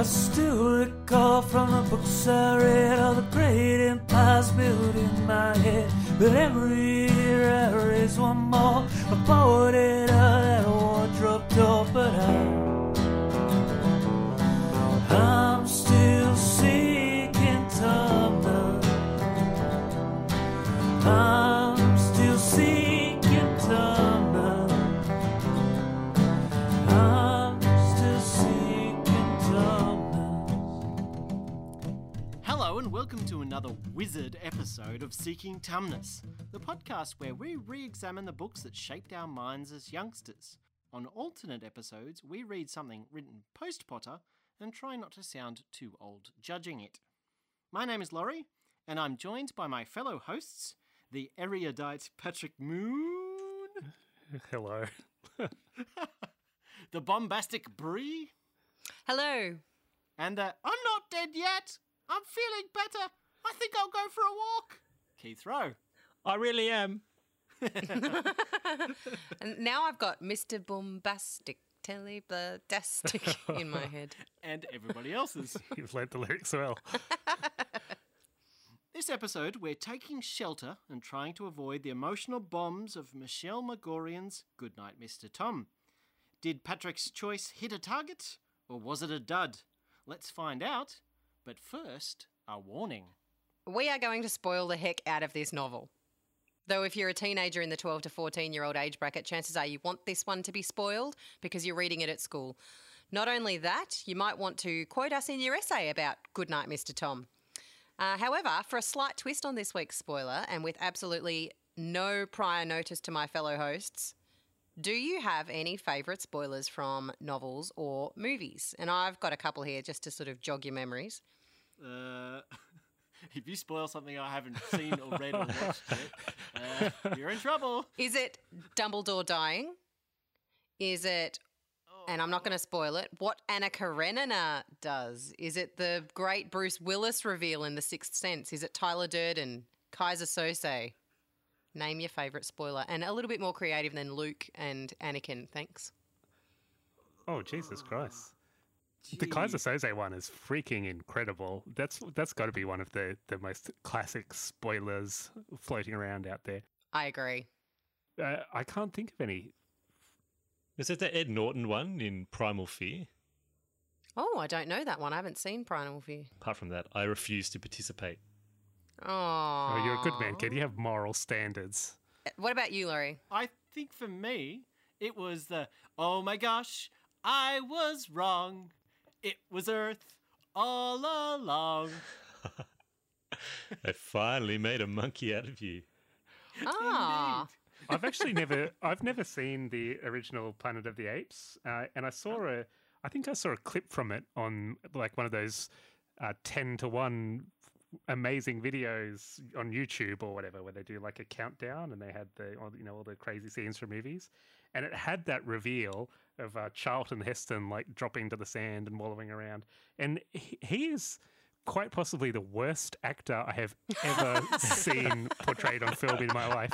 I still recall from the books I read all the great empires built in my head. But every year I raise one more. I boarded out that wardrobe door, but I. I'm still seeking Tumnus. I'm another wizard episode of Seeking Tumnus, the podcast where we re examine the books that shaped our minds as youngsters. On alternate episodes, we read something written post Potter and try not to sound too old judging it. My name is Laurie, and I'm joined by my fellow hosts, the erudite Patrick Moon, Hello. the bombastic Bree, Hello. and the I'm not dead yet, I'm feeling better, I think I'll go for a walk, Keith Rowe. I really am. And now I've got Mr. Bombastic Telebladastic in my head. and everybody else's. You've learnt the lyrics well. This episode, we're taking shelter and trying to avoid the emotional bombs of Michelle Magorian's Goodnight, Mr. Tom. Did Patrick's choice hit a target, or was it a dud? Let's find out. But first, a warning. We are going to spoil the heck out of this novel. Though, if you're a teenager in the 12 to 14 year old age bracket, chances are you want this one to be spoiled because you're reading it at school. Not only that, you might want to quote us in your essay about Goodnight, Mr. Tom. Uh, however, for a slight twist on this week's spoiler, and with absolutely no prior notice to my fellow hosts, do you have any favourite spoilers from novels or movies? And I've got a couple here just to sort of jog your memories. Uh, if you spoil something I haven't seen or read or watched yet, uh, you're in trouble. Is it Dumbledore dying? Is it, and I'm not going to spoil it, what Anna Karenina does? Is it the great Bruce Willis reveal in The Sixth Sense? Is it Tyler Durden, Keyser Soze? Name your favourite spoiler. And a little bit more creative than Luke and Anakin. Thanks. Oh, Jesus Christ. The Keyser Soze one is freaking incredible. That's that's got to be one of the, the most classic spoilers floating around out there. I agree. Uh, I can't think of any. Is it the Ed Norton one in Primal Fear? Oh, I don't know that one. I haven't seen Primal Fear. Apart from that, I refuse to participate. Oh, Oh, you're a good man, kid. You have moral standards. What about you, Laurie? I think for me, it was the oh my gosh, I was wrong. It was Earth all along. I finally made a monkey out of you. Ah, I've actually never I've never seen the original Planet of the Apes, uh, and I saw a I think I saw a clip from it on like one of those uh, ten to one amazing videos on YouTube or whatever, where they do like a countdown and they had the all, you know all the crazy scenes from movies, and it had that reveal of uh, Charlton Heston like dropping to the sand and wallowing around, and he, he is quite possibly the worst actor I have ever seen portrayed on film in my life.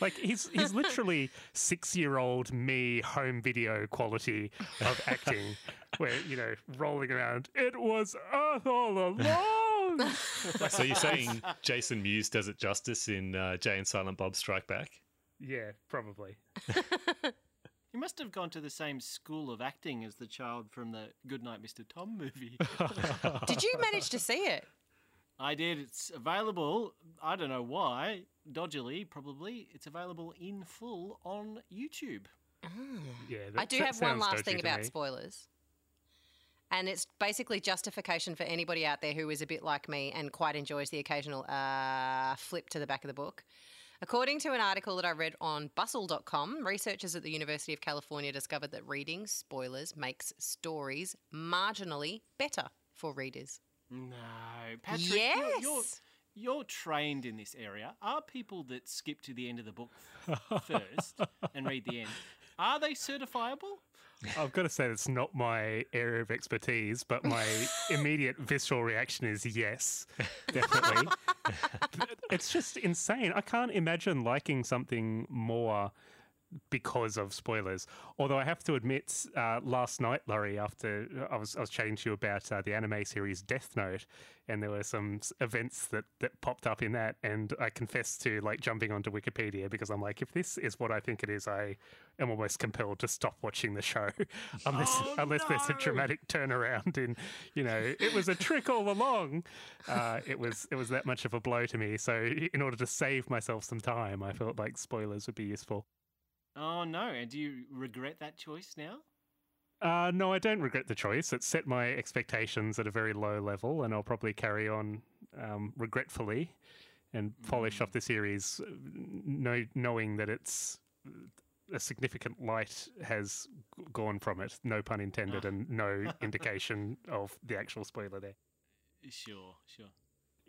Like he's he's literally six year old me home video quality of acting, where you know rolling around. It was Earth all along. So you're saying Jason Mewes does it justice in uh, Jay and Silent Bob Strike Back? yeah, probably. You must have gone to the same school of acting as the child from the Goodnight Mr. Tom movie. did you manage to see it? I did. It's available. I don't know why. Dodgily, probably. It's available in full on YouTube. Yeah, I do that have one last thing about me. spoilers. And it's basically justification for anybody out there who is a bit like me and quite enjoys the occasional uh, flip to the back of the book. According to an article that I read on bustle.com, researchers at the University of California discovered that reading spoilers makes stories marginally better for readers. No, Patrick. You're, you're, Yes. you're trained in this area. Are people that skip to the end of the book first and read the end, are they certifiable? I've got to say it's not my area of expertise, but my immediate visceral reaction is yes, definitely. it's just insane. I can't imagine liking something more because of spoilers. Although I have to admit, uh, last night, Laurie, after I was I was chatting to you about uh, the anime series Death Note, and there were some events that that popped up in that, and I confessed to like jumping onto Wikipedia because I'm like, if this is what I think it is, I am almost compelled to stop watching the show, unless Oh, unless there's a dramatic turnaround in, you know, it was a trick all along. Uh, it was it was that much of a blow to me. So in order to save myself some time, I felt like spoilers would be useful. Oh no! And do you regret that choice now? Uh, no, I don't regret the choice. It set my expectations at a very low level, and I'll probably carry on um, regretfully and polish off the series, uh, know, knowing that it's a significant light has gone from it. No pun intended, Ah. and no indication of the actual spoiler there. Sure, sure.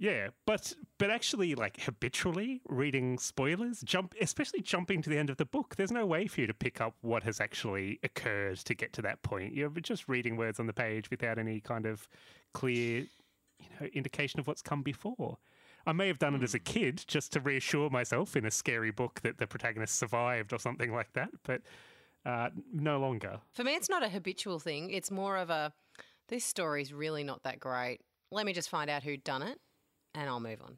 Yeah, but but actually, like habitually reading spoilers, jump especially jumping to the end of the book. There's no way for you to pick up what has actually occurred to get to that point. You're just reading words on the page without any kind of clear, you know, indication of what's come before. I may have done it as a kid just to reassure myself in a scary book that the protagonist survived or something like that, but uh, no longer. For me, it's not a habitual thing. It's more of a this story's really not that great. Let me just find out who'd done it, and I'll move on.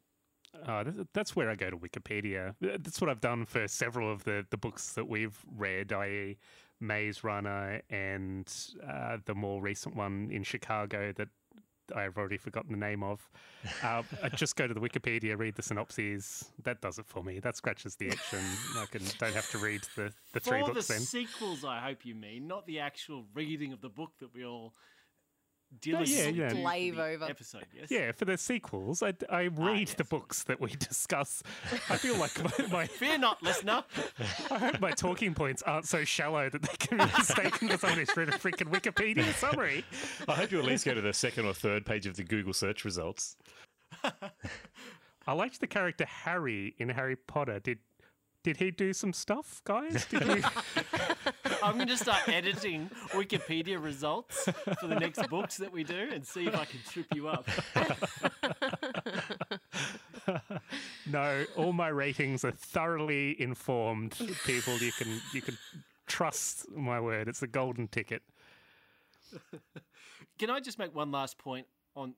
Uh, that's where I go to Wikipedia. That's what I've done for several of the, the books that we've read, i.e., Maze Runner and uh, the more recent one in Chicago that I've already forgotten the name of. Uh, I just go to the Wikipedia, read the synopses. That does it for me. That scratches the itch, and I can don't have to read the, the three For books the then. sequels, I hope you mean, not the actual reading of the book that we all yeah, diligently yeah. do for Glaive the over. episode. Yes. Yeah, for the sequels, I, I ah, read the yes. books that we discuss. I feel like my, my Fear not, listener. I hope my talking points aren't so shallow that they can be mistaken for somebody who's read a freaking Wikipedia summary. I hope you at least go to the second or third page of the Google search results. I liked the character Harry in Harry Potter. Did did he do some stuff, guys? Did he, I'm going to start editing Wikipedia results for the next books that we do and see if I can trip you up. no, all my ratings are thoroughly informed people. You can you can trust my word. It's a golden ticket. Can I just make one last point on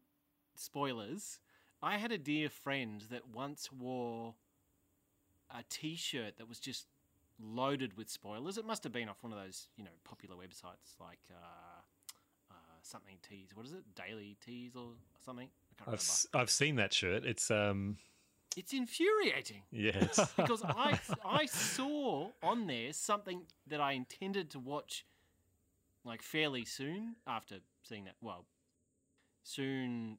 spoilers? I had a dear friend that once wore a T-shirt that was just loaded with spoilers. It must have been off one of those, you know, popular websites like uh, uh, something Tees. What is it? Daily Tees or something? I can't I've remember. s- I've seen that shirt. It's um It's infuriating Yes. Because I I saw on there something that I intended to watch like fairly soon after seeing that. Well, soon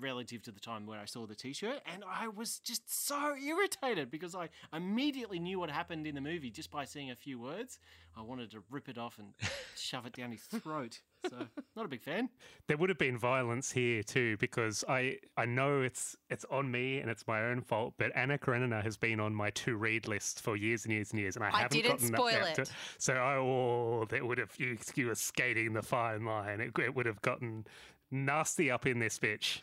relative to the time when I saw the t-shirt and I was just so irritated because I immediately knew what happened in the movie just by seeing a few words. I wanted to rip it off and shove it down his throat. So, not a big fan. There would have been violence here too, because I I know it's it's on me and it's my own fault. But Anna Karenina has been on my to read list for years and years and years, and I, I haven't didn't gotten spoil up to it. So I oh, that would have you, you were skating the fine line. It, it would have gotten nasty up in this bitch.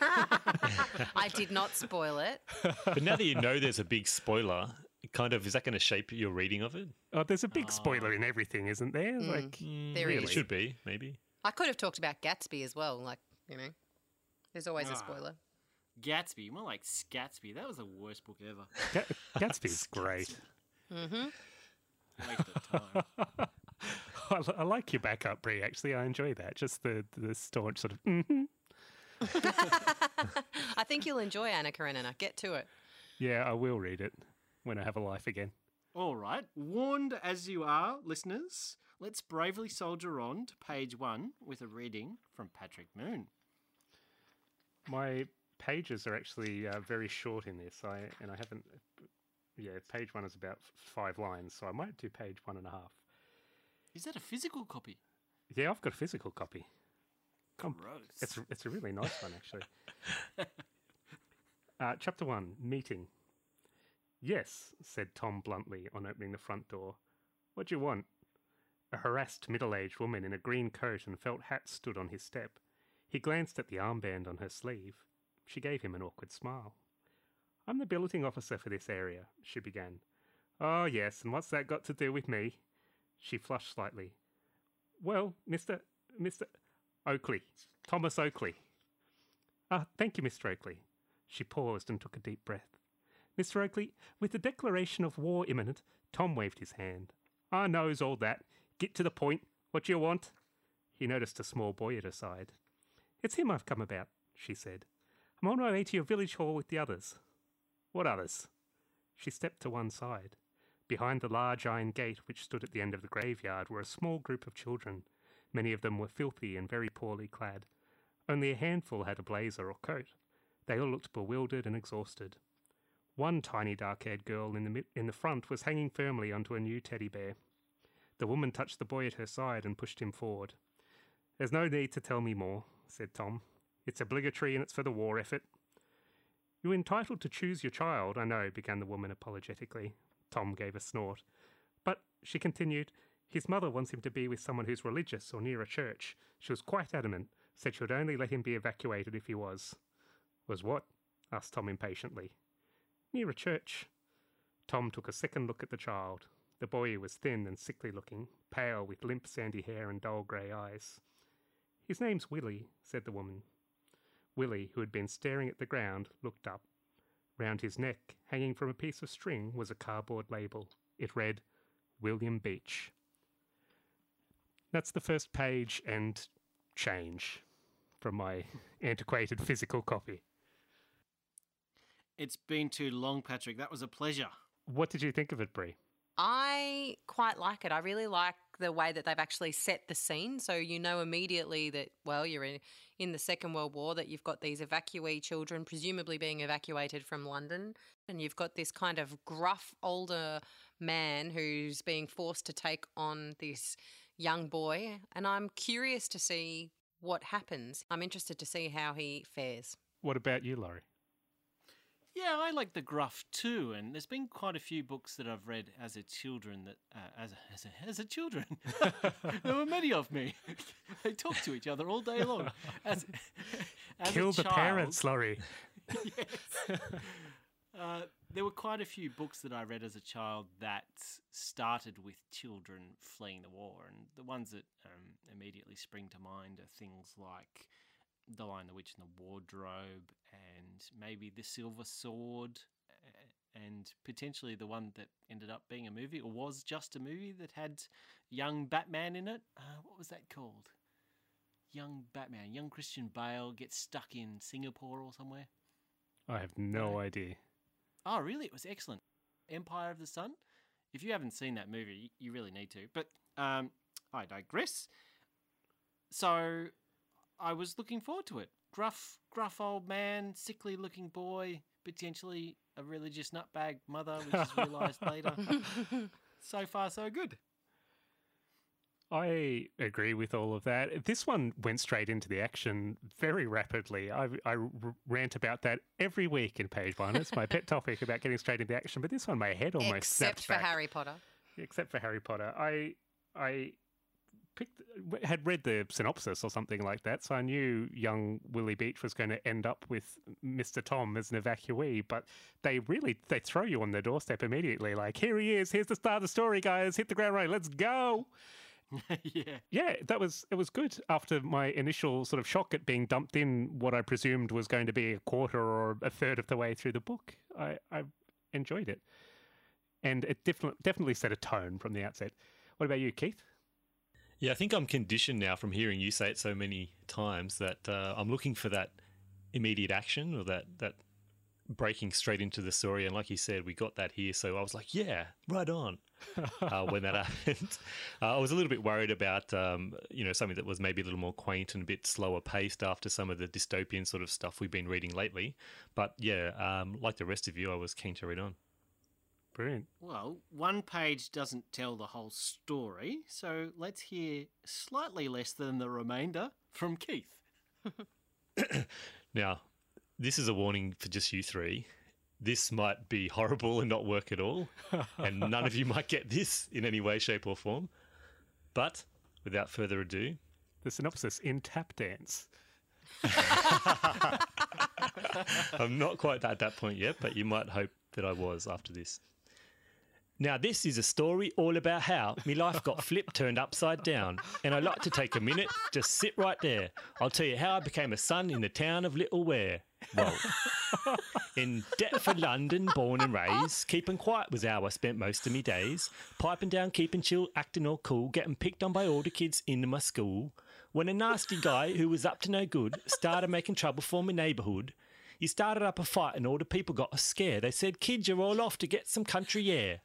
I did not spoil it. but now that you know there's a big spoiler, kind of is that going to shape your reading of it? Oh, there's a big spoiler in everything, isn't there? Like, There It is. should be maybe. I could have talked about Gatsby as well. Like, you know, there's always a Ah. spoiler. Gatsby, more like Scatsby. That was the worst book ever. Ga- Gatsby's great. Waste of time. I, I like your backup, Bree. Actually, I enjoy that. Just the the staunch sort of. mhm. I think you'll enjoy Anna Karenina. Get to it. Yeah, I will read it when I have a life again. All right. Warned as you are, listeners, let's bravely soldier on to page one with a reading from Patrick Moon. My pages are actually uh, very short in this. I and I haven't. Yeah, page one is about five lines, so I might do page one and a half. Is that a physical copy? Yeah, I've got a physical copy. Gross. It's it's a really nice one actually. uh, chapter one: meeting. Yes, said Tom bluntly on opening the front door. What do you want? A harassed middle-aged woman in a green coat and felt hat stood on his step. He glanced at the armband on her sleeve. She gave him an awkward smile. I'm the billeting officer for this area, she began. Oh, yes, and what's that got to do with me? She flushed slightly. Well, Mr. Mr. Oakley, Thomas Oakley. Ah, thank you, Mr. Oakley. She paused and took a deep breath. Mr. Oakley, with the declaration of war imminent, Tom waved his hand. I knows all that. Get to the point. What do you want? He noticed a small boy at her side. It's him I've come about, she said. I'm on my way to your village hall with the others. What others? She stepped to one side. Behind the large iron gate which stood at the end of the graveyard were a small group of children. Many of them were filthy and very poorly clad. Only a handful had a blazer or coat. They all looked bewildered and exhausted. One tiny dark haired girl in the, in the front was hanging firmly onto a new teddy bear. The woman touched the boy at her side and pushed him forward. There's no need to tell me more, said Tom. It's obligatory and it's for the war effort. You're entitled to choose your child, I know, began the woman apologetically. Tom gave a snort. But, she continued, his mother wants him to be with someone who's religious or near a church. She was quite adamant, said she would only let him be evacuated if he was. Was what? asked Tom impatiently. Near a church. Tom took a second look at the child. The boy was thin and sickly looking, pale with limp sandy hair and dull grey eyes. His name's Willie, said the woman. Willie, who had been staring at the ground, looked up. Round his neck, hanging from a piece of string, was a cardboard label. It read, William Beach. That's the first page and change from my antiquated physical copy. It's been too long, Patrick. That was a pleasure. What did you think of it, Brie? I quite like it. I really like the way that they've actually set the scene. So you know immediately that, well, you're in, in the Second World War, that you've got these evacuee children, presumably being evacuated from London. And you've got this kind of gruff older man who's being forced to take on this young boy. And I'm curious to see what happens. I'm interested to see how he fares. What about you, Laurie? Yeah, I like the gruff too, and there's been quite a few books that I've read as a children that uh, as a, as a, as a children. there were many of me. they talk to each other all day long. As, as a Kill the parents, Laurie. yes. Uh, there were quite a few books that I read as a child that started with children fleeing the war, and the ones that um, immediately spring to mind are things like The Lion, the Witch, and the Wardrobe, and maybe The Silver Sword, and potentially the one that ended up being a movie, or was just a movie that had young Batman in it. Uh, what was that called? Young Batman, young Christian Bale gets stuck in Singapore or somewhere. I have no idea. Oh, really? It was excellent. Empire of the Sun. If you haven't seen that movie, you really need to. But um, I digress. So I was looking forward to it. Gruff, gruff old man, sickly looking boy, potentially a religious nutbag mother, which is realised later. So far, so good. I agree with all of that. This one went straight into the action very rapidly. I, I rant about that every week in page one. It's my pet topic about getting straight into action. But this one, my head almost Except snapped for back. Harry Potter. Except for Harry Potter, I I picked had read the synopsis or something like that, so I knew young Willie Beach was going to end up with Mr. Tom as an evacuee. But they really they throw you on the doorstep immediately, like here he is, here's the start of the story, guys, hit the ground running, let's go. yeah. Yeah, that was it was good after my initial sort of shock at being dumped in what I presumed was going to be a quarter or a third of the way through the book. I, I enjoyed it. And it definitely definitely set a tone from the outset. What about you, Keith? Yeah, I think I'm conditioned now from hearing you say it so many times that uh, I'm looking for that immediate action or that that breaking straight into the story. And like you said, we got that here, so I was like, yeah, right on. Uh, when that happened, uh, I was a little bit worried about um, you know something that was maybe a little more quaint and a bit slower paced after some of the dystopian sort of stuff we've been reading lately. But yeah, um, like the rest of you, I was keen to read on. Brilliant. Well, one page doesn't tell the whole story, so let's hear slightly less than the remainder from Keith. Now, this is a warning for just you three. This might be horrible and not work at all, and none of you might get this in any way, shape, or form. But without further ado, The synopsis in tap dance. I'm not quite at that point yet, but you might hope that I was after this. Now, this is a story all about how my life got flipped, turned upside down. And I'd like to take a minute, just sit right there. I'll tell you how I became a son in the town of Little Ware. Well, in Deptford, London, born and raised, keeping quiet was how I spent most of my days. Piping down, keeping chill, acting all cool, getting picked on by all the kids in my school. When a nasty guy who was up to no good started making trouble for my neighbourhood, he started up a fight and all the people got a scare. They said, Kids, you're all off to get some country air.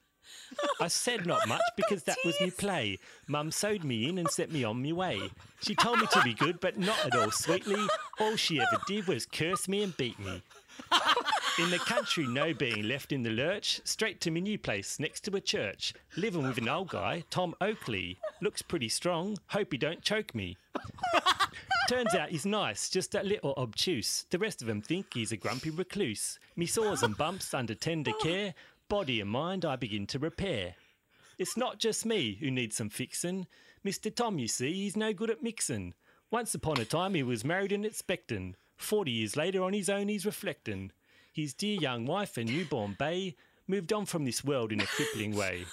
I said not much oh, because that was me play. Mum sewed me in and set me on me way. She told me to be good, but not at all sweetly. All she ever did was curse me and beat me. In the country, no being left in the lurch. Straight to my new place next to a church. Living with an old guy, Tom Oakley. Looks pretty strong. Hope he don't choke me. Turns out he's nice, just a little obtuse. The rest of of 'em think he's a grumpy recluse. Me sores and bumps under tender care, body and mind I begin to repair. It's not just me who needs some fixin'. Mr. Tom, you see, he's no good at mixin'. Once upon a time he was married and expectin'. Forty years later on his own he's reflectin'. His dear young wife and newborn bay moved on from this world in a crippling way.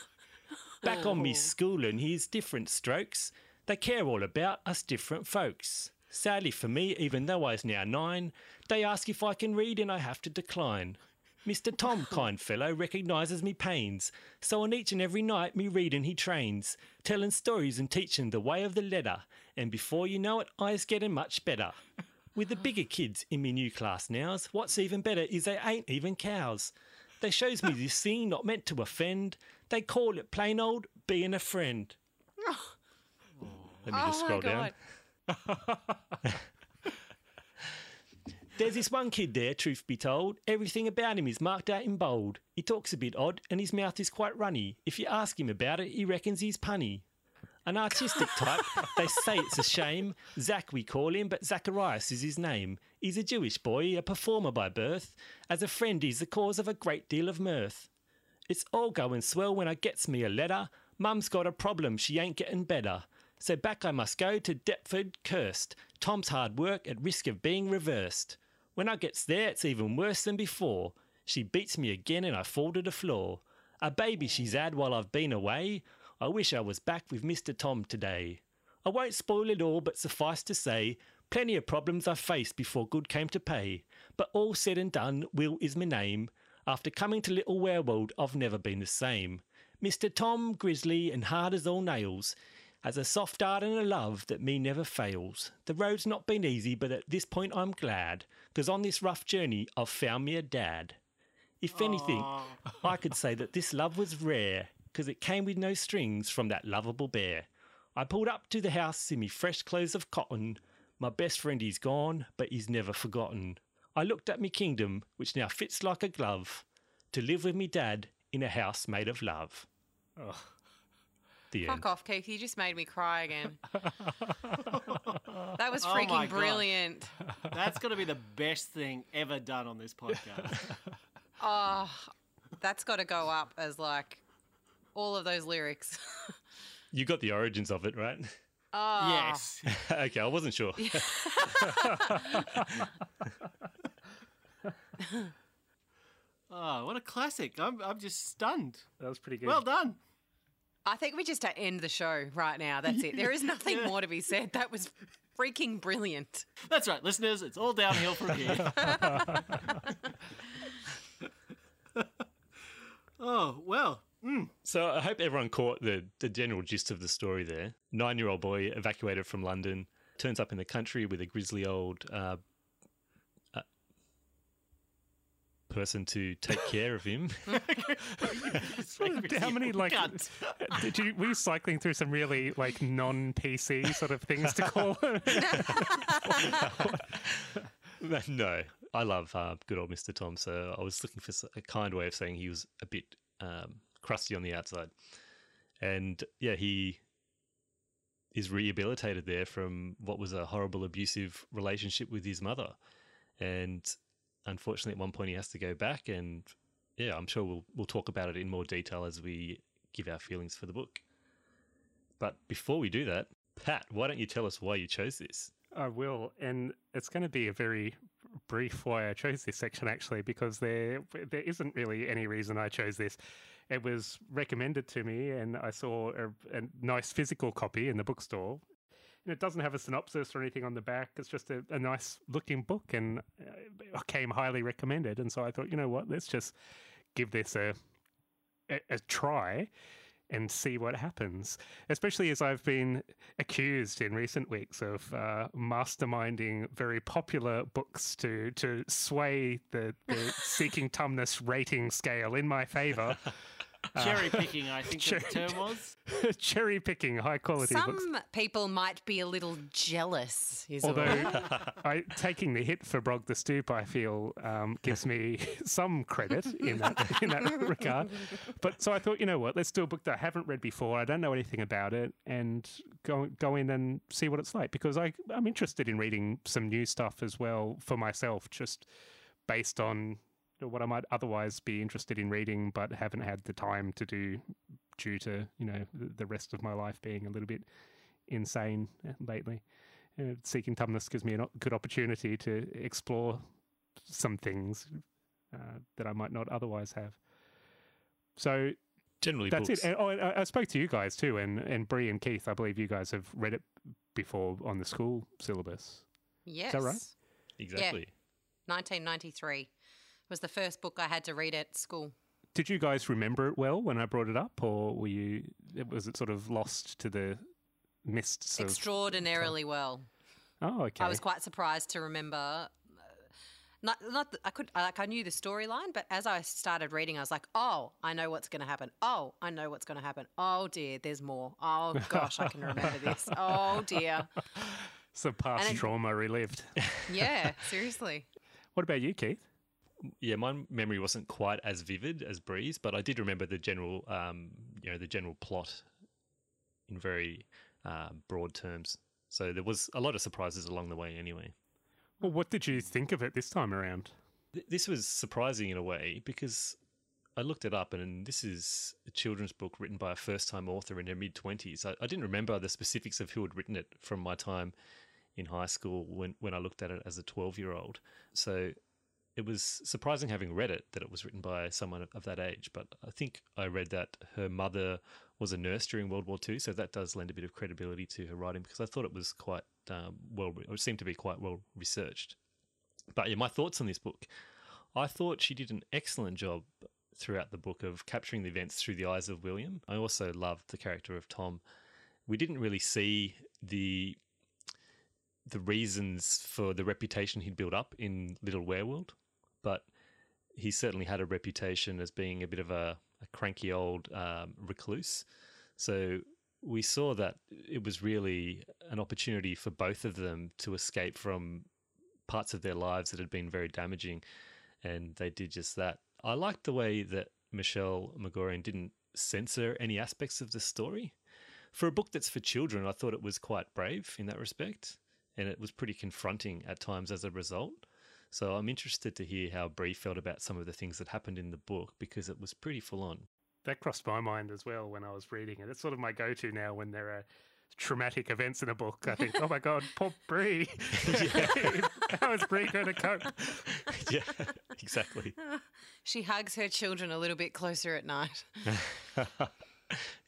Back on me oh. schoolin', here's different strokes. They care all about us different folks. Sadly for me, even though I's now nine, they ask if I can read and I have to decline. Mr. Tom, kind fellow, recognises me pains, so on each and every night me reading he trains, telling stories and teaching the way of the letter, and before you know it, I's getting much better. With the bigger kids in me new class nows, what's even better is they ain't even cows. They shows me this thing not meant to offend. They call it plain old being a friend. Let me just oh scroll down. There's this one kid there, truth be told. Everything about him is marked out in bold. He talks a bit odd and his mouth is quite runny. If you ask him about it, he reckons he's punny. An artistic type, they say it's a shame. Zach, we call him, but Zacharias is his name. He's a Jewish boy, a performer by birth. As a friend, he's the cause of a great deal of mirth. It's all going swell when I gets me a letter. Mum's got a problem, she ain't getting better. So back I must go to Deptford, cursed. Tom's hard work at risk of being reversed. When I gets there, it's even worse than before. She beats me again and I fall to the floor. A baby she's had while I've been away. I wish I was back with Mr. Tom today. I won't spoil it all, but suffice to say, plenty of problems I faced before good came to pay. But all said and done, Will is my name. After coming to Little Weirwold, I've never been the same. Mr. Tom, grizzly and hard as all nails, has a soft heart and a love that me never fails. The road's not been easy, but at this point I'm glad, 'cause on this rough journey I've found me a dad. If anything, I could say that this love was rare, 'cause it came with no strings from that lovable bear. I pulled up to the house in me fresh clothes of cotton. My best friend he's gone, but he's never forgotten. I looked at me kingdom, which now fits like a glove, to live with me dad in a house made of love. The end. Fuck off, Keith. You just made me cry again. that was Oh my freaking God. brilliant. That's got to be the best thing ever done on this podcast. Oh, that's got to go up as like all of those lyrics. You got the origins of it, right? Oh, yes. okay, I wasn't sure. Oh, what a classic. I'm, I'm just stunned. That was pretty good. Well done. I think we just end the show right now. That's it. There is nothing more to be said. That was freaking brilliant. That's right, listeners. It's all downhill from here. oh, well. Mm. So I hope everyone caught the, the general gist of the story there. Nine year old boy evacuated from London, turns up in the country with a grizzly old uh, uh, person to take care of him. How many like Cunt. did you were you cycling through some really like non PC sort of things to call no, I love uh, good old Mr. Tom. So I was looking for a kind way of saying he was a bit um, crusty on the outside. And yeah, he is rehabilitated there from what was a horrible abusive relationship with his mother. And unfortunately, at one point, he has to go back. And yeah, I'm sure we'll, we'll talk about it in more detail as we give our feelings for the book. But before we do that, Pat, why don't you tell us why you chose this? I will, and it's going to be a very brief why I chose this section actually, because there there isn't really any reason I chose this. it was recommended to me, and I saw a, a nice physical copy in the bookstore. And it doesn't have a synopsis or anything on the back. It's just a, a nice looking book, and uh, came highly recommended. And so I thought, you know what, let's just give this a, a, a try and see what happens. Especially as I've been accused in recent weeks of uh, masterminding very popular books to to sway the, the Seeking Tumnus rating scale in my favor. Cherry picking, I think cherry- the term was. Cherry picking high quality books. Some people might be a little jealous. Is Although. I, taking the hit for Brog the Stoop, I feel um, gives me some credit in that in that regard. But so I thought, you know what, let's do a book that I haven't read before. I don't know anything about it, and go go in and see what it's like because I I'm interested in reading some new stuff as well for myself, just based on what I might otherwise be interested in reading, but haven't had the time to do due to you know the, the rest of my life being a little bit insane lately. Uh, Seeking Tumnus gives me a good opportunity to explore some things uh, that I might not otherwise have. So Generally, that's books. it. And, oh, and I, I spoke to you guys too, and and Bree and Keith. I believe you guys have read it before on the school syllabus. yes. that right? Exactly. 1993 was the first book I had to read at school. Did you guys remember it well when I brought it up, or were you? Was it sort of lost to the mists? Extraordinarily well. oh, okay. I was quite surprised to remember. uh, Not, not I could like I knew the storyline, but as I started reading, I was like, "Oh, I know what's going to happen. Oh, I know what's going to happen. Oh dear, there's more. Oh gosh, I can remember this. Oh dear, Some past it- trauma relived. yeah, seriously. what about you, Keith? Yeah, my memory wasn't quite as vivid as Bree's, but I did remember the general, um, you know, the general plot in very uh, broad terms. So there was a lot of surprises along the way, anyway. Well, what did you think of it this time around? Th- This was surprising in a way because I looked it up, and this is a children's book written by a first-time author in her mid twenties. I, I didn't remember the specifics of who had written it from my time in high school when when I looked at it as a twelve-year-old. So it was surprising having read it that it was written by someone of- that age. But I think I read that her mother was a nurse during World War II, so that does lend a bit of credibility to her writing because I thought it was quite um, well, it seemed to be quite well researched. But yeah, my thoughts on this book. I thought she did an excellent job throughout the book of capturing the events through the eyes of William. I also loved the character of Tom. We didn't really see the the reasons for the reputation he'd built up in Little Weirwold, but he certainly had a reputation as being a bit of a, a cranky old um, recluse. So we saw that it was really an opportunity for both of them to escape from parts of their lives that had been very damaging, and they did just that. I liked the way that Michelle Magorian didn't censor any aspects of the story. For a book that's for children, I thought it was quite brave in that respect, and it was pretty confronting at times as a result. So I'm interested to hear how Bree felt about some of the things that happened in the book because it was pretty full on. That crossed my mind as well when I was reading it. It's sort of my go-to now when there are traumatic events in a book. I think, oh my god, poor Bree. How is Bree going to cope? yeah, exactly. She hugs her children a little bit closer at night.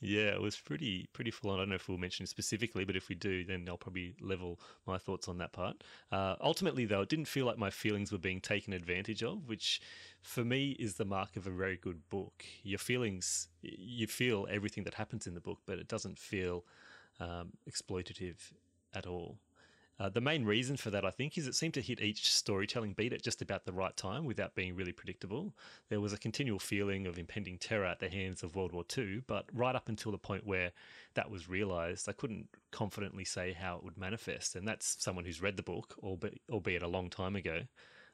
Yeah, it was pretty pretty full on. I don't know if we'll mention it specifically, but if we do, then I'll probably level my thoughts on that part. Uh, ultimately, though, it didn't feel like my feelings were being taken advantage of, which for me is the mark of a very good book. Your feelings, you feel everything that happens in the book, but it doesn't feel um, exploitative at all. Uh, the main reason for that, I think, is it seemed to hit each storytelling beat at just about the right time without being really predictable. There was a continual feeling of impending terror at the hands of World War II, but right up until the point where that was realised, I couldn't confidently say how it would manifest. And that's someone who's read the book, albeit, a long time ago.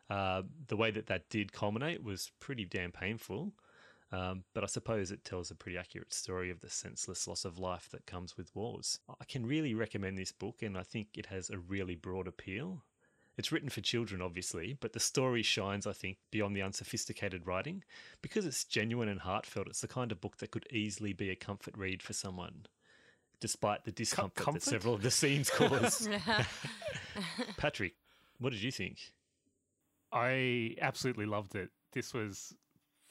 Uh, the way that that did culminate was pretty damn painful. Um, but I suppose it tells a pretty accurate story of the senseless loss of life that comes with wars. I can really recommend this book, and I think it has a really broad appeal. It's written for children, obviously, but the story shines, I think, beyond the unsophisticated writing. Because it's genuine and heartfelt, it's the kind of book that could easily be a comfort read for someone, despite the discomfort that several of the scenes cause. Patrick, what did you think? I absolutely loved it. This was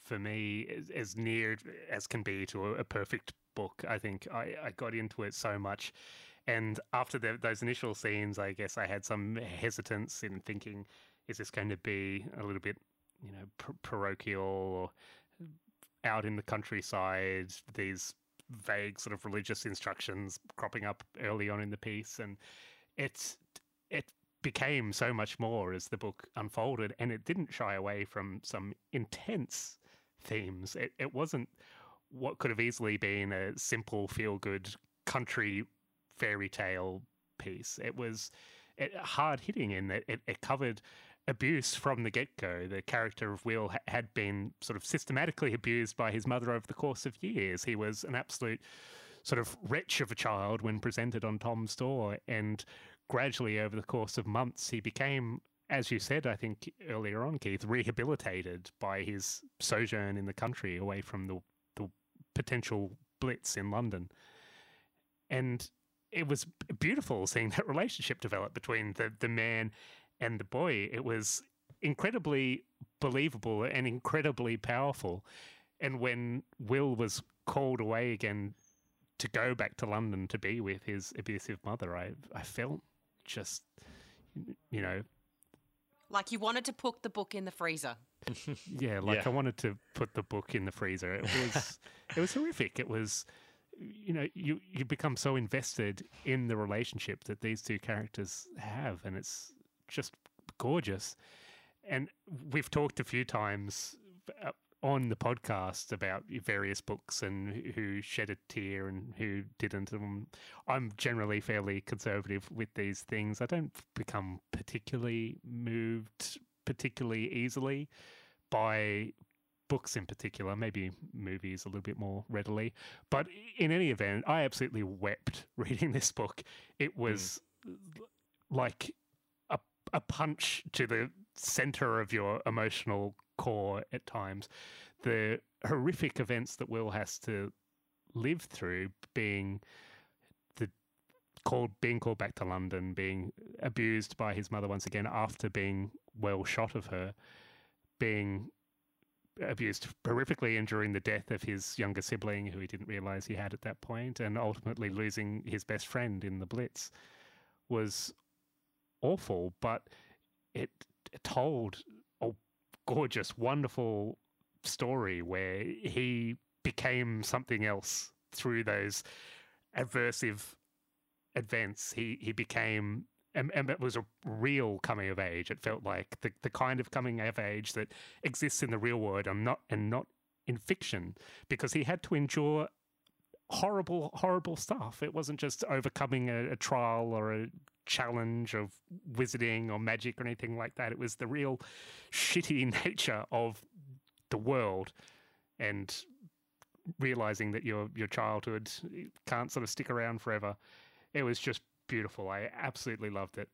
for me as, as near as can be to a, a perfect book. I think I, I got into it so much. And after the, those initial scenes, I guess I had some hesitance in thinking, is this going to be a little bit, you know, par- parochial or out in the countryside? These vague sort of religious instructions cropping up early on in the piece, and it's it became so much more as the book unfolded, and it didn't shy away from some intense themes. It it wasn't what could have easily been a simple feel good country fairy tale piece. It was hard hitting in that it, it covered abuse from the get go. The character of Will ha- had been sort of systematically abused by his mother over the course of years. He was an absolute sort of wretch of a child when presented on Tom's door. And gradually, over the course of months, he became, as you said, I think earlier on, Keith, rehabilitated by his sojourn in the country away from the, the potential blitz in London. And it was beautiful seeing that relationship develop between the, the man and the boy. It was incredibly believable and incredibly powerful. And when Will was called away again to go back to London to be with his abusive mother, I I felt just you know Like you wanted to put the book in the freezer. yeah, like Yeah. I wanted to put the book in the freezer. It was it was horrific. It was you know, you you become so invested in the relationship that these two characters have and it's just gorgeous. And we've talked a few times uh, on the podcast about various books and who shed a tear and who didn't. And I'm generally fairly conservative with these things. I don't become particularly moved particularly easily by books in particular, maybe movies a little bit more readily. But in any event, I absolutely wept reading this book. It was hmm. like a, a punch to the center of your emotional core at times. The horrific events that Will has to live through being the called being called back to London, being abused by his mother once again after being well shot of her, being abused horrifically and during the death of his younger sibling who he didn't realize he had at that point and ultimately losing his best friend in the blitz was awful but it told gorgeous wonderful story where he became something else through those aversive events he he became and, and it was a real coming of age. It felt like the, the kind of coming of age that exists in the real world and not and not in fiction, because he had to endure horrible, horrible stuff. It wasn't just overcoming a, a trial or a challenge of wizarding or magic or anything like that. It was the real shitty nature of the world and realizing that your your childhood can't sort of stick around forever. It was just beautiful. I absolutely loved it.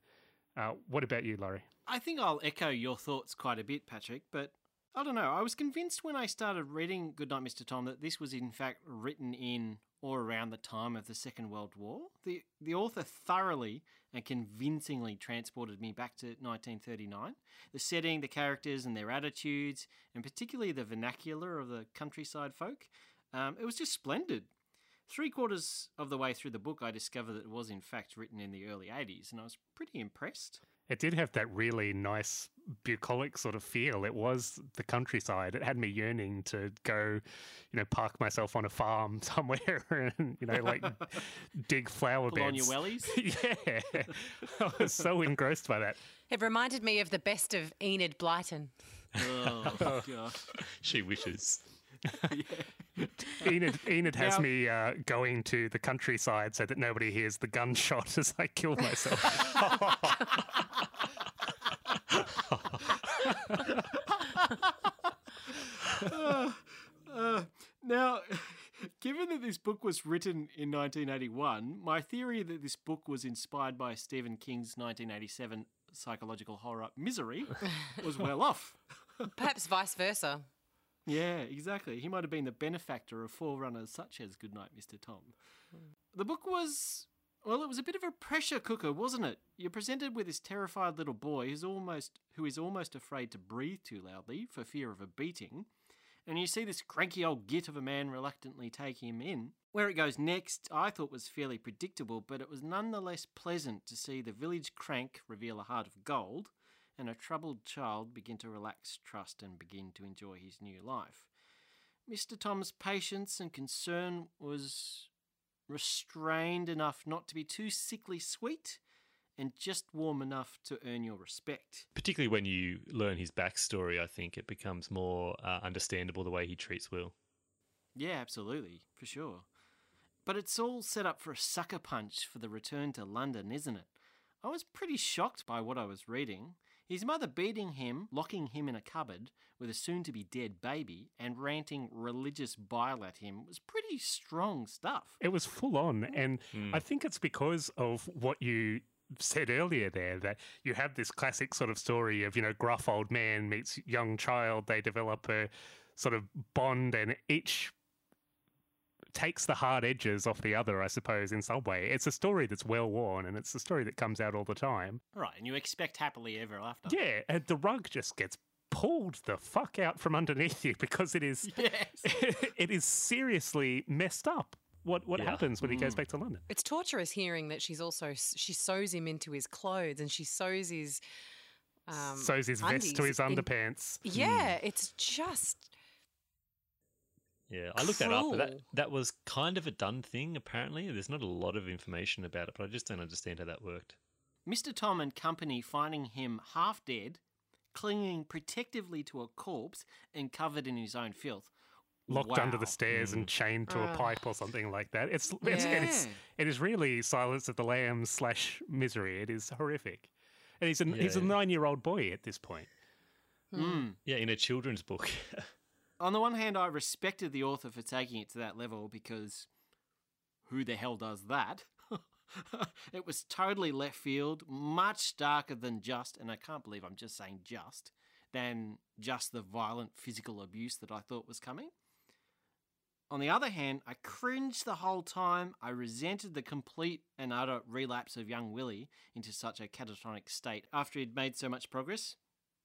Uh, what about you, Laurie? I think I'll echo your thoughts quite a bit, Patrick, but I don't know. I was convinced when I started reading Goodnight, Mr. Tom that this was in fact written in or around the time of the Second World War. The, the author thoroughly and convincingly transported me back to 1939. The setting, the characters, and their attitudes, and particularly the vernacular of the countryside folk, um, it was just splendid. Three quarters of the way through the book, I discovered that it was in fact written in the early 80s, and I was pretty impressed. It did have that really nice bucolic sort of feel. It was the countryside. It had me yearning to go, you know, park myself on a farm somewhere and, you know, like dig flower Pull on beds. your wellies. yeah. I was so engrossed by that. It reminded me of the best of Enid Blyton. oh, God. She wishes. Enid, Enid has Now- me uh, going to the countryside so that nobody hears the gunshot as I kill myself. Uh, now, given that this book was written in 1981, my theory that this book was inspired by Stephen King's 1987 psychological horror Misery was well off. Perhaps vice versa. Yeah, exactly. He might have been the benefactor of forerunners such as Goodnight, Mr. Tom. The book was. Well, it was a bit of a pressure cooker, wasn't it? You're presented with this terrified little boy who's almost who is almost afraid to breathe too loudly for fear of a beating. and you see this cranky old git of a man reluctantly taking him in. Where it goes next, I thought was fairly predictable, but it was nonetheless pleasant to see the village crank reveal a heart of gold and a troubled child begin to relax trust and begin to enjoy his new life. Mr. Tom's patience and concern was restrained enough not to be too sickly sweet and just warm enough to earn your respect. Particularly when you learn his backstory, I think it becomes more uh, understandable the way he treats Will. Yeah, absolutely, for sure. But it's all set up for a sucker punch for the return to London, isn't it? I was pretty shocked by what I was reading. His mother beating him, locking him in a cupboard with a soon to be dead baby, and ranting religious bile at him was pretty strong stuff. It was full on. Hmm. And hmm. I think it's because of what you said earlier there that you have this classic sort of story of, you know, gruff old man meets young child. They develop a sort of bond, and each takes the hard edges off the other, I suppose, in some way. It's a story that's well worn, and it's a story that comes out all the time. Right, and you expect happily ever after. Yeah, and the rug just gets pulled the fuck out from underneath you because it is Yes. it is seriously messed up. What what Yeah. happens when he goes back to London? It's torturous hearing that she's also she sews him into his clothes and she sews his um, Sews his vest to undies his in- underpants. Yeah, it's just Yeah, I looked that up, but that, that was kind of a done thing, apparently. There's not a lot of information about it, but I just don't understand how that worked. Mr. Tom and company finding him half dead, clinging protectively to a corpse and covered in his own filth. Locked under the Wow. stairs and chained to a pipe or something like that. It's, it's it is Yeah. it is really Silence of the Lambs slash misery. It is horrific. And he's a he's a nine year old boy at this point. Mm. Yeah, in a children's book. On the one hand, I respected the author for taking it to that level because who the hell does that? it was totally left field, much darker than just, and I can't believe I'm just saying just, than just the violent physical abuse that I thought was coming. On the other hand, I cringed the whole time. I resented the complete and utter relapse of young Willie into such a catatonic state after he'd made so much progress.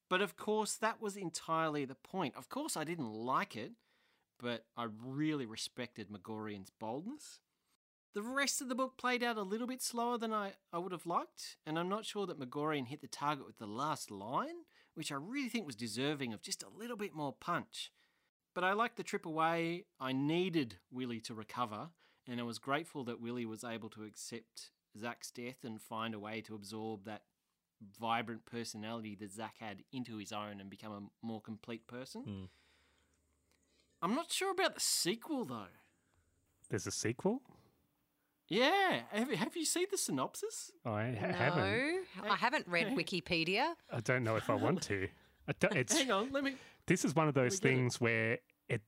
But of course, that was entirely the point. Of course, I didn't like it, but I really respected Magorian's boldness. The rest of the book played out a little bit slower than I, I would have liked, and I'm not sure that Magorian hit the target with the last line, which I really think was deserving of just a little bit more punch. But I liked the trip away. I needed Willie to recover, and I was grateful that Willie was able to accept Zach's death and find a way to absorb that vibrant personality that Zach had into his own and become a more complete person. Mm. I'm not sure about the sequel though. There's a sequel. Yeah, have, have you seen the synopsis? I ha- no. haven't. I haven't read Wikipedia. I don't know if I want to. It's Hang on, let me. this is one of those get it. things where it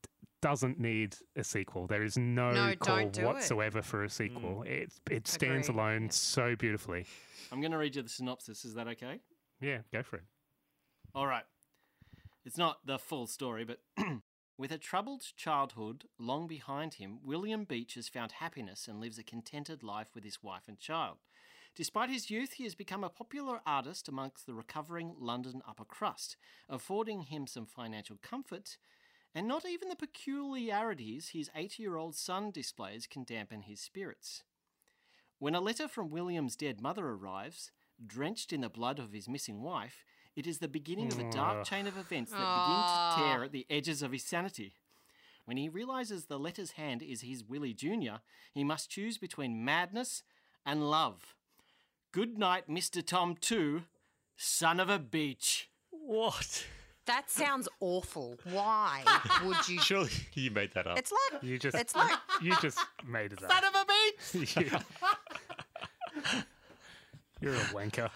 doesn't need a sequel. There is no, No, call don't do it. whatsoever for a mm. sequel. It it stands Agree, alone yeah. so beautifully. I'm going to read you the synopsis. Is that okay? Yeah, go for it. All right. It's not the full story, but with a troubled childhood long behind him, William Beech has found happiness and lives a contented life with his wife and child. Despite his youth, he has become a popular artist amongst the recovering London upper crust, affording him some financial comfort, and not even the peculiarities his 80 year old son displays can dampen his spirits. When a letter from William's dead mother arrives, drenched in the blood of his missing wife, it is the beginning of a dark chain of events that begin to ah. tear at the edges of his sanity. When he realizes the letter's hand is his Willie Jr., he must choose between madness and love. Good night, Mr. Tom 2, son of a beach. what? That sounds awful. Why would you? Surely you made that up. It's like You just it's like you just made it Son up. of a beach! You- You're a wanker.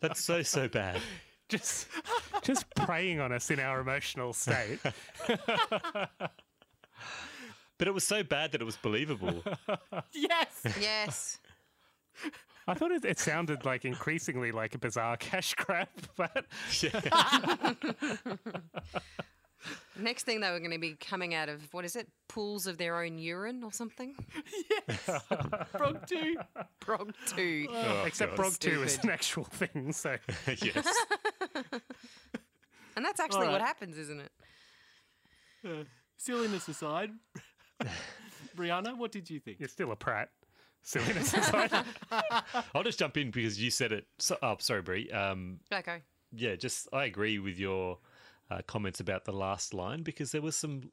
That's so so bad. Just just preying on us in our emotional state. But it was so bad that it was believable. yes! yes. I thought it, it sounded like increasingly like a bizarre cash grab, but Next thing they were going to be coming out of what is it? Pools of their own urine or something. yes. Frog 2. Prog two. Oh, except God. Brog 2 is an actual thing, so yes. And that's actually All what happens, isn't it? Uh, silliness aside, Brianna, what did you think? You're still a prat. Silliness aside. I'll just jump in because you said it. So, oh, sorry, Brie. Um, Okay. yeah, just I agree with your uh, comments about the last line because there was some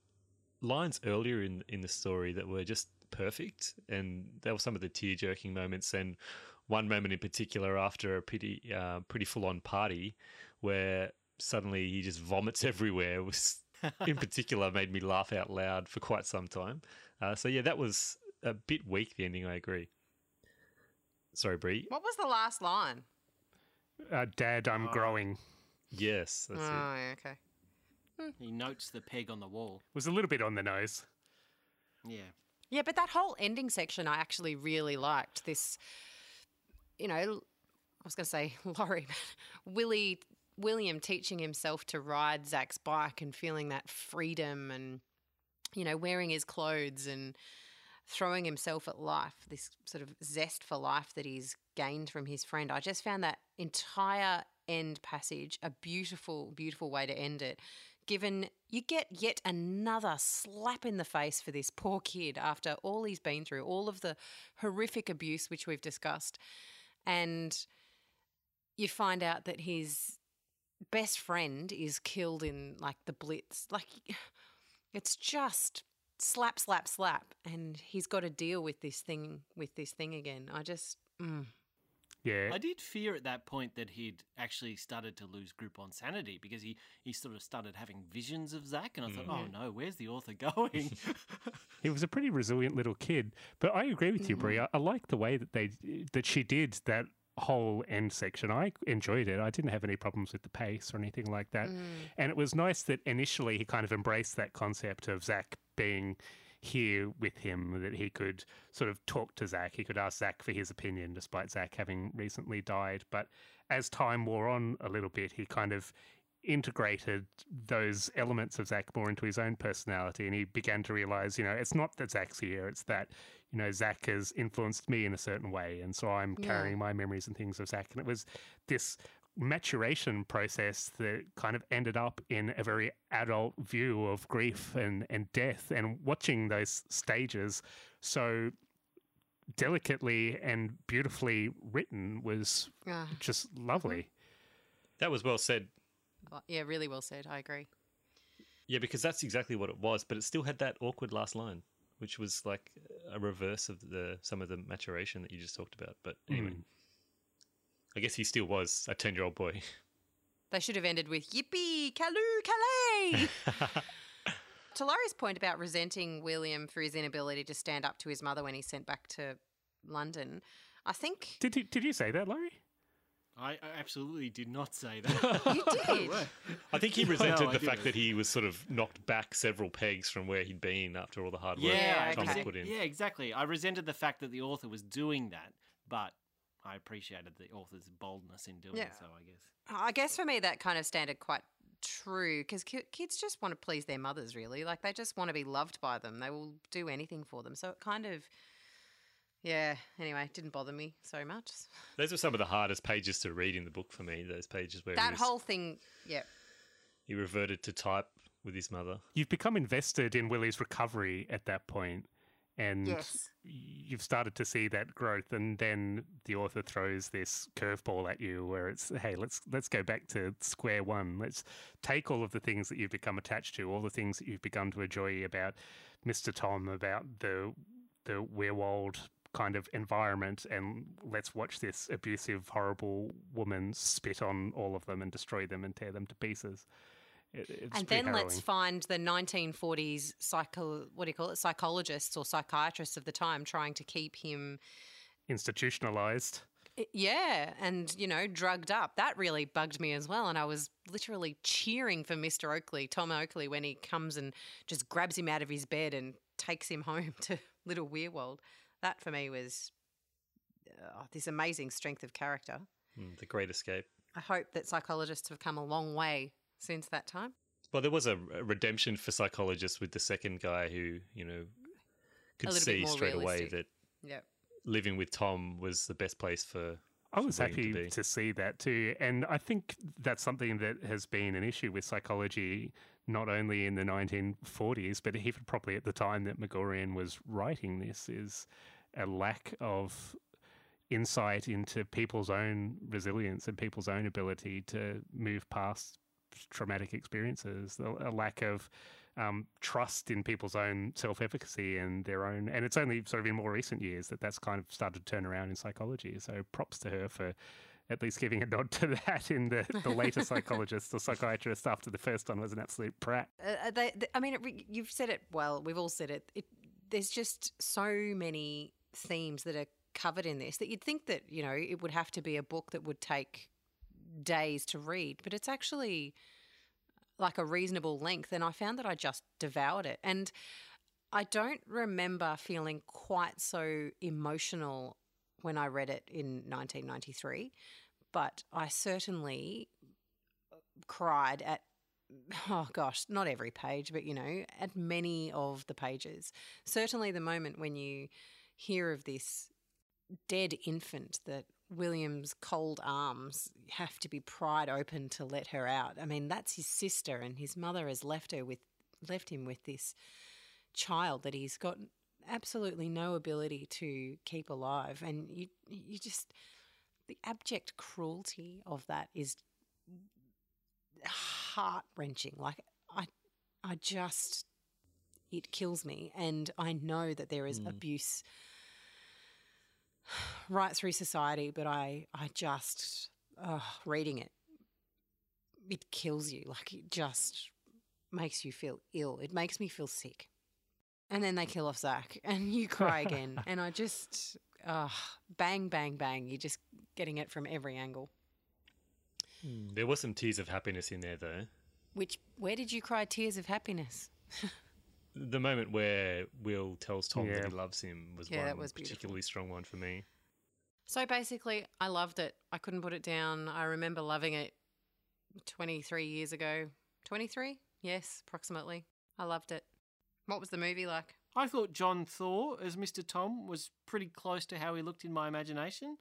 lines earlier in in the story that were just perfect, and there were some of the tear jerking moments, and one moment in particular after a pretty uh, pretty full on party where suddenly he just vomits everywhere was in particular made me laugh out loud for quite some time. Uh, so yeah, that was a bit weak. The ending, I agree. Sorry, Brie. What was the last line? uh, Dad, I'm growing. Yes, that's oh, it. yeah, okay. He notes the peg on the wall. It Was a little bit on the nose. Yeah. Yeah, but that whole ending section I actually really liked. This, you know, I was going to say Laurie, but Willie, William teaching himself to ride Zach's bike and feeling that freedom and, you know, wearing his clothes and throwing himself at life, this sort of zest for life that he's gained from his friend. I just found that entire end passage a beautiful, beautiful way to end it. Given you get yet another slap in the face for this poor kid after all he's been through, all of the horrific abuse which we've discussed, and you find out that his best friend is killed in like the blitz. Like it's just slap, slap, slap, and he's got to deal with this thing with this thing again. I just. Mm. Yeah. I did fear at that point that he'd actually started to lose grip on sanity because he, he sort of started having visions of Zach, and I thought, oh no, where's the author going? He was a pretty resilient little kid. But I agree with you, Brie. I, I like the way that they that she did that whole end section. I enjoyed it. I didn't have any problems with the pace or anything like that. Mm. And it was nice that initially he kind of embraced that concept of Zach being here with him, that he could sort of talk to Zach. He could ask Zach for his opinion, despite Zach having recently died. But as time wore on a little bit, he kind of integrated those elements of Zach more into his own personality, and he began to realize, you know, it's not that Zach's here; it's that you know Zach has influenced me in a certain way, and so I'm Yeah. carrying my memories and things of Zach. And it was this maturation process that kind of ended up in a very adult view of grief and, and death and watching those stages so delicately and beautifully written was Ah, just lovely. That was well said. Well, yeah, really well said. I agree. Yeah, because that's exactly what it was, but it still had that awkward last line, which was like a reverse of the some of the maturation that you just talked about. But anyway, Mm. I guess he still was a ten-year-old boy. They should have ended with Yippee, Caloo, Calais. to Laurie's point about resenting William for his inability to stand up to his mother when he's sent back to London, I think Did you, did you say that, Laurie? I, I absolutely did not say that. you did. I think he resented I the fact didn't. that he was sort of knocked back several pegs from where he'd been after all the hard work yeah, okay. Tom had put in. yeah, exactly. I resented the fact that the author was doing that, but I appreciated the author's boldness in doing Yeah. so. I guess. I guess for me that kind of standard quite true because kids just want to please their mothers, really. Like they just want to be loved by them. They will do anything for them. So it kind of, yeah. Anyway, it didn't bother me so much. Those were some of the hardest pages to read in the book for me. Those pages where he, That was- whole thing, yeah. he reverted to type with his mother. You've become invested in Willie's recovery at that point, and Yes. you've started to see that growth. And then the author throws this curveball at you, where it's, "Hey, let's let's go back to square one. Let's take all of the things that you've become attached to, all the things that you've begun to enjoy about Mister Tom, about the the Weirwold kind of environment, and let's watch this abusive, horrible woman spit on all of them and destroy them and tear them to pieces." It, and then let's find the 1940s psycho what do you call it psychologists or psychiatrists of the time trying to keep him institutionalized. Yeah and you know drugged up that really bugged me as well and i was literally cheering for mr oakley tom oakley when he comes and just grabs him out of his bed and takes him home to little weirwold that for me was uh, this amazing strength of character Mm, the Great Escape. i hope that psychologists have come a long way since that time Well, there was a, a redemption for psychologists with the second guy who, you know, could see more straight away that yep living with Tom was the best place for I was waiting to happy to, see that too. And I think that's something that has been an issue with psychology, not only in the 1940s, but even probably at the time that Magorian was writing this, is a lack of insight into people's own resilience and people's own ability to move past traumatic experiences, a lack of um, trust in people's own self-efficacy and their own. And it's only sort of in more recent years that that's kind of started to turn around in psychology. So props to her for at least giving a nod to that in the, the later psychologist or psychiatrist after the first one was an absolute prat. Uh, they, th- I mean, it, you've said it well. We've all said it. it. There's just so many themes that are covered in this that you'd think that you know it would have to be a book that would take days to read, but it's actually like a reasonable length. And I found that I just devoured it, and I don't remember feeling quite so emotional when I read it in 1993, but I certainly uh, cried at oh gosh, not every page, but you know, at many of the pages. Certainly the moment when you hear of this dead infant that William's cold arms have to be pried open to let her out. I mean, that's his sister and his mother has left her with left him with this child that he's got absolutely no ability to keep alive and you you just the abject cruelty of that is heart wrenching. Like I, I just, it kills me, and I know that there is abuse right through society. But I, I just, uh, reading it, it kills you. Like it just makes you feel ill. It makes me feel sick. And then they kill off Zach, and you cry again. and I just, uh, bang, bang, bang. You're just getting it from every angle. There were some tears of happiness in there, though. Which, where did you cry tears of happiness? The moment where Will tells Tom Yeah. that he loves him was Yeah, one that was beautiful. particularly strong one for me. So basically, I loved it. I couldn't put it down. I remember loving it 23 years ago. 23? Yes, approximately. I loved it. What was the movie like? I thought John Thaw as Mr. Tom was pretty close to how he looked in my imagination,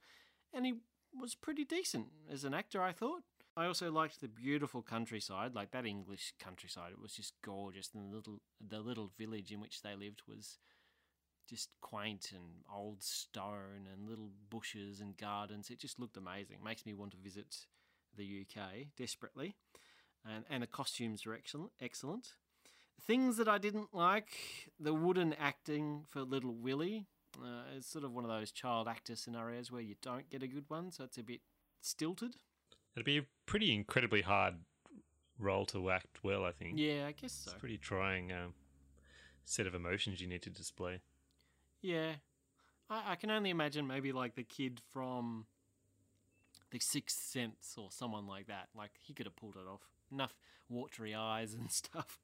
and he was pretty decent as an actor, I thought. I also liked the beautiful countryside, like that English countryside. It was just gorgeous, and the little the little village in which they lived was just quaint and old stone and little bushes and gardens. It just looked amazing. Makes me want to visit the UK desperately. And and the costumes were excellent excellent. Things that I didn't like the wooden acting for little Willie. Uh, it's sort of one of those child actor scenarios where you don't get a good one, so it's a bit stilted. It'd be a pretty incredibly hard role to act well, I think. Yeah, I guess so. It's pretty trying um, set of emotions you need to display. Yeah. I, I can only imagine maybe like the kid from The Sixth Sense or someone like that. Like he could have pulled it off. Enough watery eyes and stuff.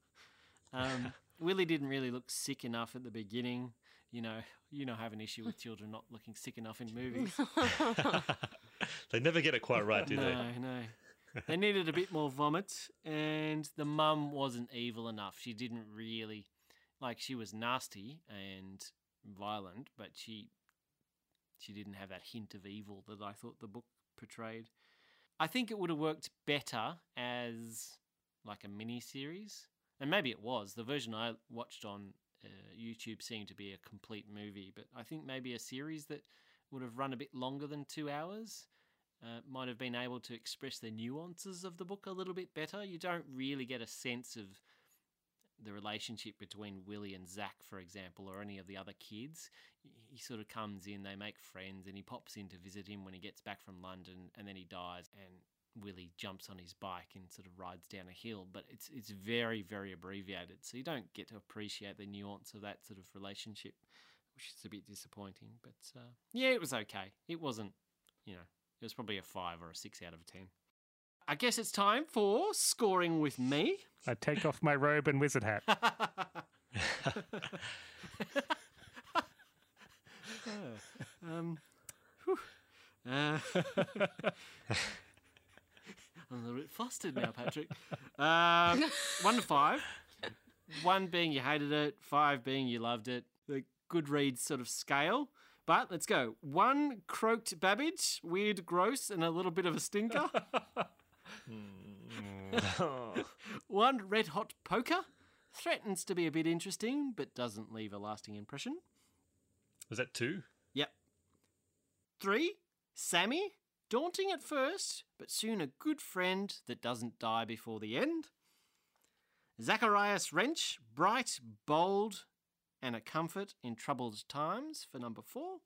Um, Willie didn't really look sick enough at the beginning. You know, you know, I have an issue with children not looking sick enough in movies. they never get it quite right, do no, they? no. They needed a bit more vomit, and the mum wasn't evil enough. She didn't really, like, she was nasty and violent, but she she didn't have that hint of evil that I thought the book portrayed. I think it would have worked better as like a mini series, and maybe it was. The version I watched on uh, YouTube seemed to be a complete movie, but I think maybe a series that would have run a bit longer than two hours uh, might have been able to express the nuances of the book a little bit better. You don't really get a sense of the relationship between Willie and Zach, for example, or any of the other kids. He sort of comes in, they make friends, and he pops in to visit him when he gets back from London, and then he dies, and Willie jumps on his bike and sort of rides down a hill. But it's it's very very abbreviated, so you don't get to appreciate the nuance of that sort of relationship, which is a bit disappointing. But uh, yeah, it was okay. It wasn't, you know, it was probably a five or a six out of a ten. I guess it's time for scoring with me. I take off my robe and wizard hat. um. Uh, a little bit flustered now, Patrick. Um, one to five. One being you hated it, five being you loved it. The Goodreads sort of scale. But let's go. One croaked Babbage, weird, gross, and a little bit of a stinker. One red hot poker, threatens to be a bit interesting, but doesn't leave a lasting impression. Was that two? Yep. Three, Sammy, daunting at first, but soon a good friend that doesn't die before the end. Zacharias Wrench, bright, bold, and a comfort in troubled times for number four.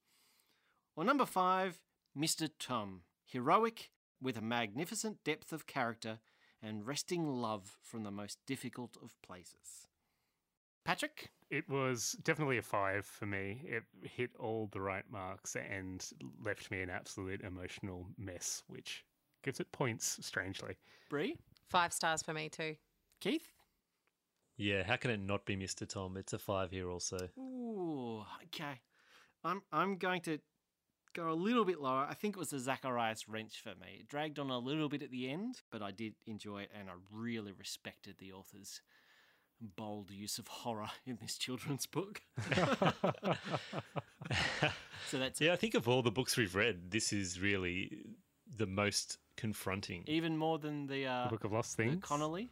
Or number five, Mr. Tom, heroic with a magnificent depth of character and wresting love from the most difficult of places. Patrick? It was definitely a five for me. It hit all the right marks and left me an absolute emotional mess, which gives it points, strangely. Bree? Five stars for me too. Keith? Yeah, how can it not be Mr. Tom? It's a five here also. Ooh, okay. I'm I'm going to go a little bit lower. I think it was the Zacharias wrench for me. It dragged on a little bit at the end, but I did enjoy it and I really respected the author's bold use of horror in this children's book. so that's Yeah, I think of all the books we've read, this is really the most confronting. even more than the, uh, the Book of Lost Things. Connolly.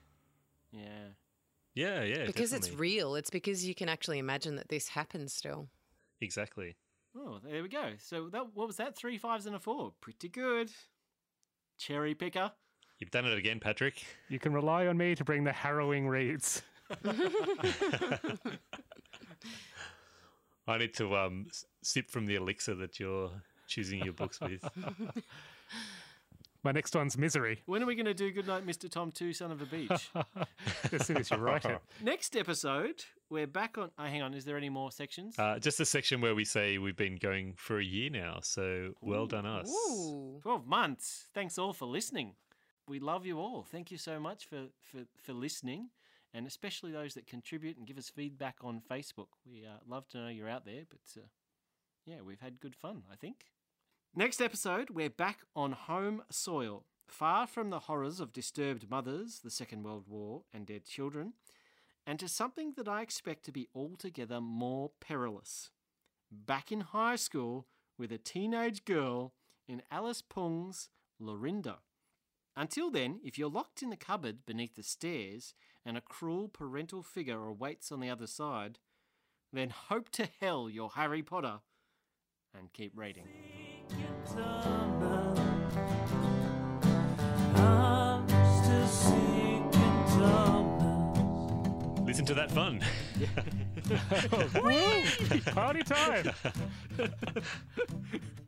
Yeah. Yeah, yeah. Because it's real. It's because you can actually imagine that this happens still. Exactly. Oh, there we go. So that what was that? Three fives and a four. Pretty good. Cherry picker. You've done it again, Patrick. You can rely on me to bring the harrowing reads. I need to um, sip from the elixir that you're choosing your books with. My next one's Misery. When are we going to do Goodnight, Mr. Tom 2, Son of a Beach? As soon as you write it. Next episode, we're back on. Oh, hang on. Is there any more sections? Uh, just a section where we say we've been going for a year now, so well done us. Ooh. 12 months. Thanks all for listening. We love you all. Thank you so much for, for, for listening, and especially those that contribute and give us feedback on Facebook. We uh, love to know you're out there, but uh, yeah, we've had good fun, I think. Next episode, we're back on home soil, far from the horrors of disturbed mothers, the Second World War, and dead children, and to something that I expect to be altogether more perilous. Back in high school with a teenage girl in Alice Pung's Laurinda. Until then, if you're locked in the cupboard beneath the stairs and a cruel parental figure awaits on the other side, then hope to hell you're Harry Potter and keep reading. I'm still seeking Thomas. Listen to that fun. Party time!